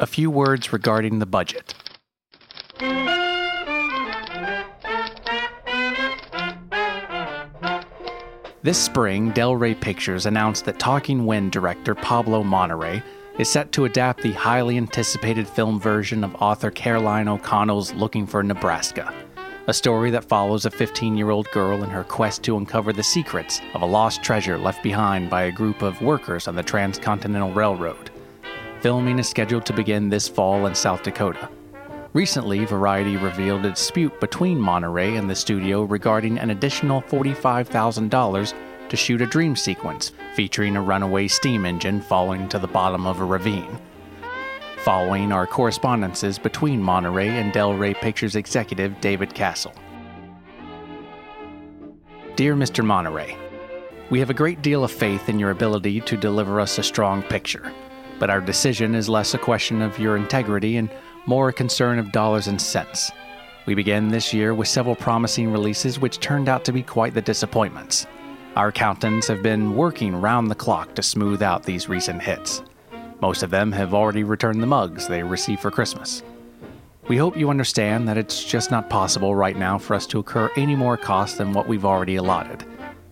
A few words regarding the budget. This spring, Del Rey Pictures announced that Talking Wind director Pablo Monterey is set to adapt the highly anticipated film version of author Caroline O'Connell's Looking for Nebraska, a story that follows a 15 year old girl in her quest to uncover the secrets of a lost treasure left behind by a group of workers on the Transcontinental Railroad. Filming is scheduled to begin this fall in South Dakota. Recently, Variety revealed a dispute between Monterey and the studio regarding an additional $45,000 to shoot a dream sequence featuring a runaway steam engine falling to the bottom of a ravine. Following are correspondences between Monterey and Del Rey Pictures executive David Castle. Dear Mr. Monterey, we have a great deal of faith in your ability to deliver us a strong picture, but our decision is less a question of your integrity and more a concern of dollars and cents. We began this year with several promising releases which turned out to be quite the disappointments. Our accountants have been working round the clock to smooth out these recent hits. Most of them have already returned the mugs they received for Christmas. We hope you understand that it's just not possible right now for us to incur any more costs than what we've already allotted.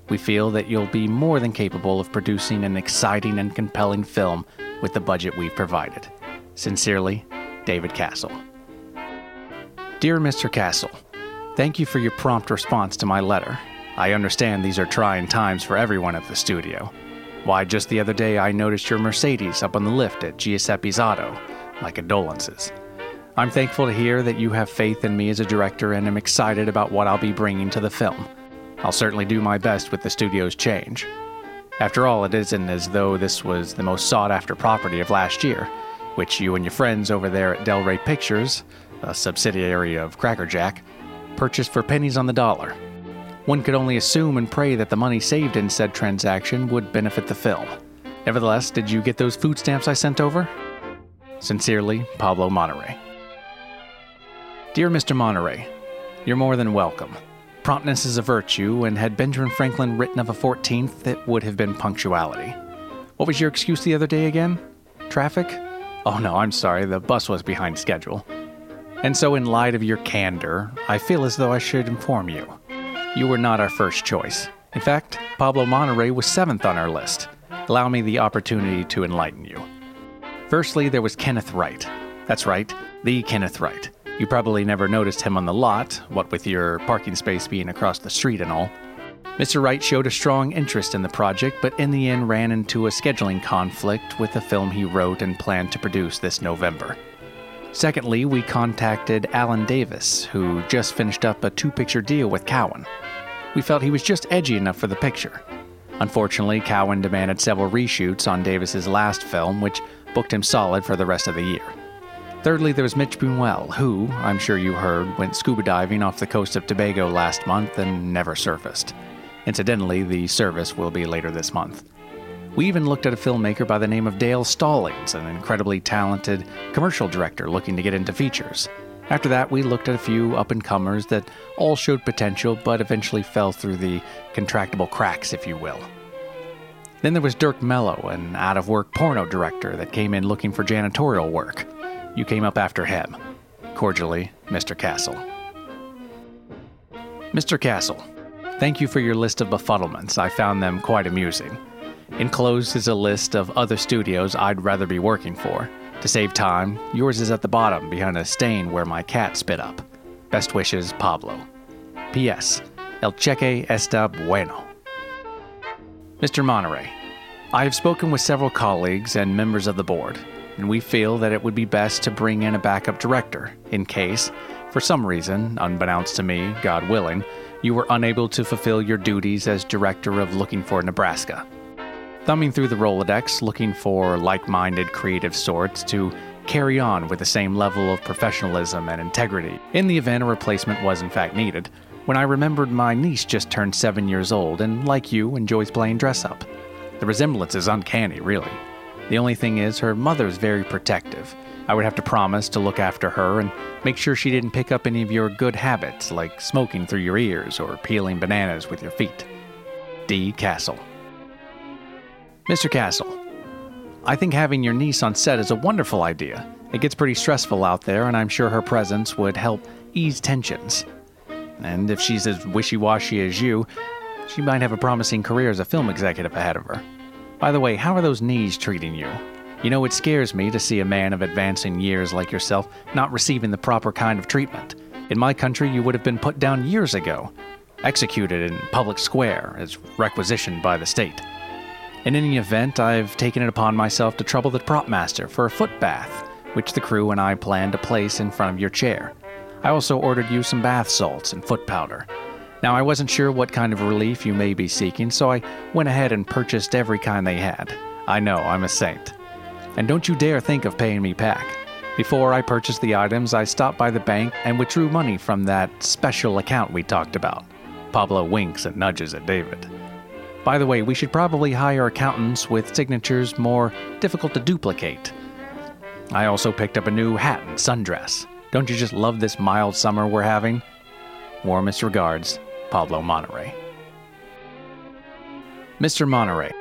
We feel that you'll be more than capable of producing an exciting and compelling film with the budget we've provided. Sincerely, David Castle. Dear Mr. Castle, thank you for your prompt response to my letter. I understand these are trying times for everyone at the studio. Why, just the other day I noticed your Mercedes up on the lift at Giuseppe's Auto. My condolences. I'm thankful to hear that you have faith in me as a director and am excited about what I'll be bringing to the film. I'll certainly do my best with the studio's change. After all, it isn't as though this was the most sought after property of last year, which you and your friends over there at Del Rey Pictures, a subsidiary of Crackerjack, purchased for pennies on the dollar. One could only assume and pray that the money saved in said transaction would benefit the film. Nevertheless, did you get those food stamps I sent over? Sincerely, Pablo Monterey. Dear Mr. Monterey, you're more than welcome. Promptness is a virtue, and had Benjamin Franklin written of a 14th, it would have been punctuality. What was your excuse the other day again? Traffic? Oh no, I'm sorry, the bus was behind schedule. And so, in light of your candor, I feel as though I should inform you. You were not our first choice. In fact, Pablo Monterey was seventh on our list. Allow me the opportunity to enlighten you. Firstly, there was Kenneth Wright. That's right, the Kenneth Wright. You probably never noticed him on the lot, what with your parking space being across the street and all. Mr. Wright showed a strong interest in the project, but in the end ran into a scheduling conflict with the film he wrote and planned to produce this November. Secondly, we contacted Alan Davis, who just finished up a two picture deal with Cowan. We felt he was just edgy enough for the picture. Unfortunately, Cowan demanded several reshoots on Davis's last film, which booked him solid for the rest of the year. Thirdly, there was Mitch Buñuel, who, I'm sure you heard, went scuba diving off the coast of Tobago last month and never surfaced. Incidentally, the service will be later this month. We even looked at a filmmaker by the name of Dale Stallings, an incredibly talented commercial director looking to get into features. After that, we looked at a few up and comers that all showed potential but eventually fell through the contractable cracks, if you will. Then there was Dirk Mello, an out of work porno director that came in looking for janitorial work. You came up after him. Cordially, Mr. Castle. Mr. Castle, thank you for your list of befuddlements. I found them quite amusing. Enclosed is a list of other studios I'd rather be working for. To save time, yours is at the bottom behind a stain where my cat spit up. Best wishes, Pablo. P.S. El cheque está bueno. Mr. Monterey, I have spoken with several colleagues and members of the board, and we feel that it would be best to bring in a backup director in case, for some reason, unbeknownst to me, God willing, you were unable to fulfill your duties as director of Looking for Nebraska. thumbing through the Rolodex looking for like minded creative sorts to carry on with the same level of professionalism and integrity in the event a replacement was in fact needed, when I remembered my niece just turned seven years old and, like you, enjoys playing dress up. The resemblance is uncanny, really. The only thing is, her mother's very protective. I would have to promise to look after her and make sure she didn't pick up any of your good habits, like smoking through your ears or peeling bananas with your feet. D. Castle. Mr. Castle, I think having your niece on set is a wonderful idea. It gets pretty stressful out there, and I'm sure her presence would help ease tensions. And if she's as wishy washy as you, she might have a promising career as a film executive ahead of her. By the way, how are those knees treating you? You know, it scares me to see a man of advancing years like yourself not receiving the proper kind of treatment. In my country, you would have been put down years ago, executed in public square as requisitioned by the state. In any event, I've taken it upon myself to trouble the prop master for a foot bath, which the crew and I plan to place in front of your chair. I also ordered you some bath salts and foot powder. Now, I wasn't sure what kind of relief you may be seeking, so I went ahead and purchased every kind they had. I know, I'm a saint. And don't you dare think of paying me back. Before I purchased the items, I stopped by the bank and withdrew money from that special account we talked about. Pablo winks and nudges at David. By the way, we should probably hire accountants with signatures more difficult to duplicate. I also picked up a new hat and sundress. Don't you just love this mild summer we're having? Warmest regards, Pablo Monterey. Mr. Monterey,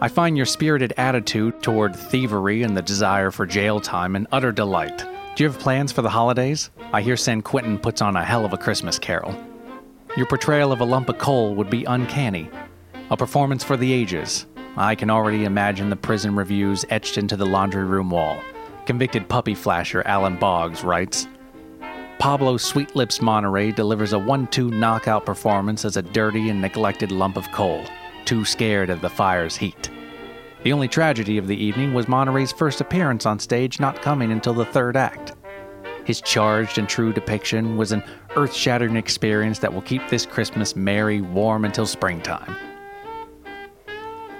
I find your spirited attitude toward thievery and the desire for jail time an utter delight. Do you have plans for the holidays? I hear San Quentin puts on a hell of a Christmas carol. Your portrayal of a lump of coal would be uncanny, a performance for the ages. I can already imagine the prison reviews etched into the laundry room wall. Convicted puppy flasher Alan Boggs writes Pablo Sweet Lips Monterey delivers a 1 2 knockout performance as a dirty and neglected lump of coal, too scared of the fire's heat. The only tragedy of the evening was Monterey's first appearance on stage not coming until the third act. His charged and true depiction was an earth shattering experience that will keep this Christmas merry, warm until springtime.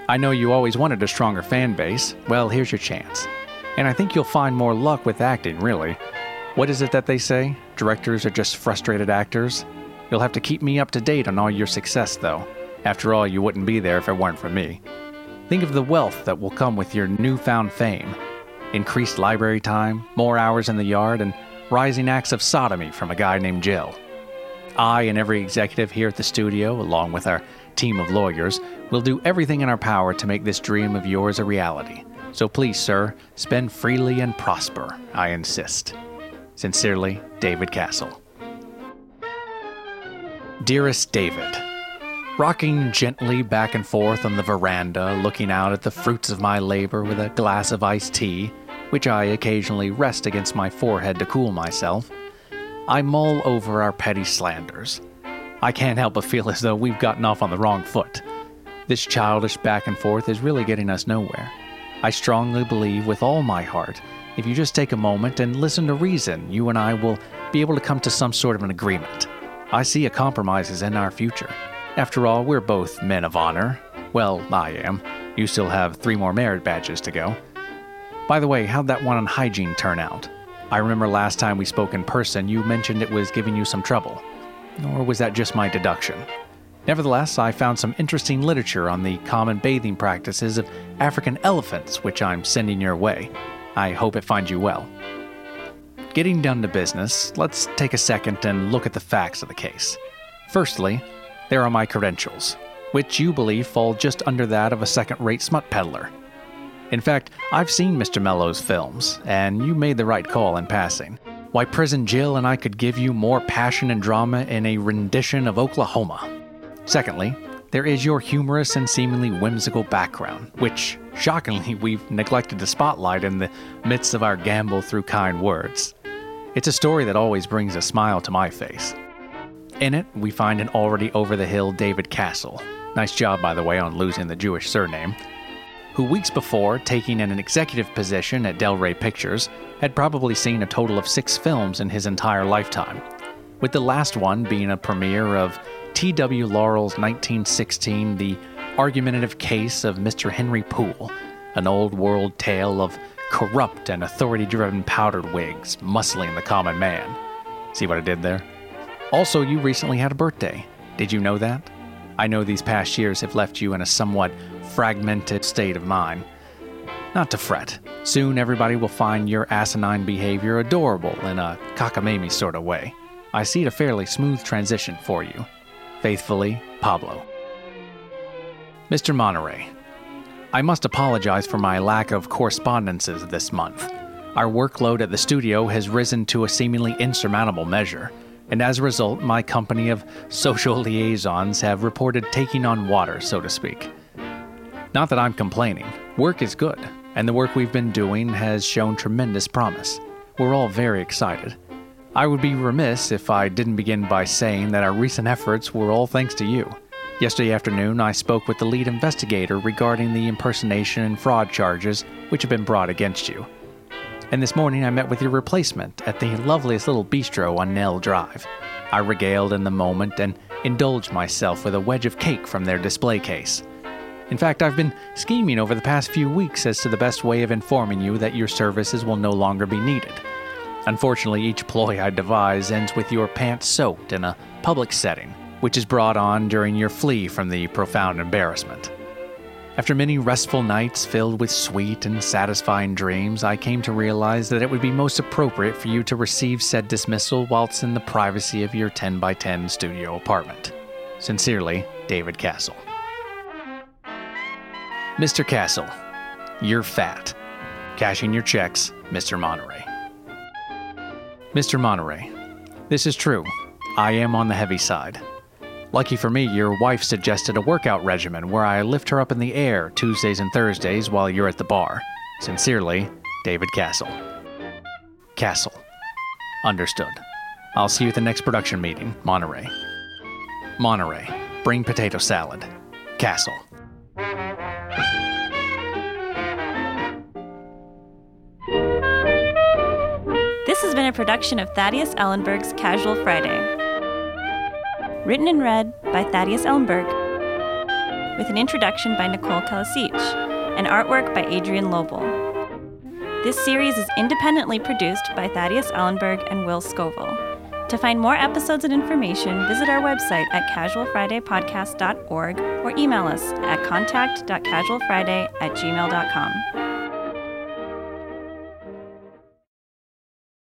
I know you always wanted a stronger fan base. Well, here's your chance. And I think you'll find more luck with acting, really. What is it that they say? Directors are just frustrated actors? You'll have to keep me up to date on all your success, though. After all, you wouldn't be there if it weren't for me. Think of the wealth that will come with your newfound fame increased library time, more hours in the yard, and rising acts of sodomy from a guy named Jill. I and every executive here at the studio, along with our team of lawyers, will do everything in our power to make this dream of yours a reality. So please, sir, spend freely and prosper, I insist. Sincerely, David Castle. Dearest David, Rocking gently back and forth on the veranda, looking out at the fruits of my labor with a glass of iced tea, which I occasionally rest against my forehead to cool myself, I mull over our petty slanders. I can't help but feel as though we've gotten off on the wrong foot. This childish back and forth is really getting us nowhere. I strongly believe with all my heart, if you just take a moment and listen to reason, you and I will be able to come to some sort of an agreement. I see a compromise is in our future. After all, we're both men of honor. Well, I am. You still have three more merit badges to go. By the way, how'd that one on hygiene turn out? I remember last time we spoke in person, you mentioned it was giving you some trouble. Or was that just my deduction? Nevertheless, I found some interesting literature on the common bathing practices of African elephants, which I'm sending your way. I hope it finds you well. Getting down to business, let's take a second and look at the facts of the case. Firstly, there are my credentials, which you believe fall just under that of a second rate smut peddler. In fact, I've seen Mr. Mello's films, and you made the right call in passing. Why Prison Jill and I could give you more passion and drama in a rendition of Oklahoma. Secondly, there is your humorous and seemingly whimsical background, which, shockingly, we've neglected to spotlight in the midst of our gamble through kind words. It's a story that always brings a smile to my face. In it, we find an already over the hill David Castle. Nice job, by the way, on losing the Jewish surname. Who weeks before, taking an executive position at Del Rey Pictures, had probably seen a total of six films in his entire lifetime, with the last one being a premiere of T.W. Laurel's 1916 The argumentative case of Mr. Henry Poole, an old world tale of corrupt and authority driven powdered wigs muscling the common man. See what I did there? Also, you recently had a birthday. Did you know that? I know these past years have left you in a somewhat fragmented state of mind. Not to fret. Soon everybody will find your asinine behavior adorable in a cockamamie sort of way. I see it a fairly smooth transition for you. Faithfully, Pablo. Mr. Monterey, I must apologize for my lack of correspondences this month. Our workload at the studio has risen to a seemingly insurmountable measure, and as a result, my company of social liaisons have reported taking on water, so to speak. Not that I'm complaining, work is good, and the work we've been doing has shown tremendous promise. We're all very excited. I would be remiss if I didn't begin by saying that our recent efforts were all thanks to you. Yesterday afternoon, I spoke with the lead investigator regarding the impersonation and fraud charges which have been brought against you. And this morning, I met with your replacement at the loveliest little bistro on Nell Drive. I regaled in the moment and indulged myself with a wedge of cake from their display case. In fact, I've been scheming over the past few weeks as to the best way of informing you that your services will no longer be needed. Unfortunately, each ploy I devise ends with your pants soaked in a public setting, which is brought on during your flee from the profound embarrassment. After many restful nights filled with sweet and satisfying dreams, I came to realize that it would be most appropriate for you to receive said dismissal whilst in the privacy of your 10 by 10 studio apartment. Sincerely, David Castle. Mr. Castle, you're fat. Cashing your checks, Mr. Monterey. Mr. Monterey, this is true. I am on the heavy side. Lucky for me, your wife suggested a workout regimen where I lift her up in the air Tuesdays and Thursdays while you're at the bar. Sincerely, David Castle. Castle. Understood. I'll see you at the next production meeting, Monterey. Monterey. Bring potato salad. Castle. Been a production of Thaddeus Ellenburg's Casual Friday. Written and read by Thaddeus Ellenburg, with an introduction by Nicole Calasich and artwork by Adrienne Lobl. This series is independently produced by Thaddeus Ellenburg and Will Scovill. To find more episodes and information, visit our website at casualfridaypodcast.org or email us at contact.casualfriday at gmail.com.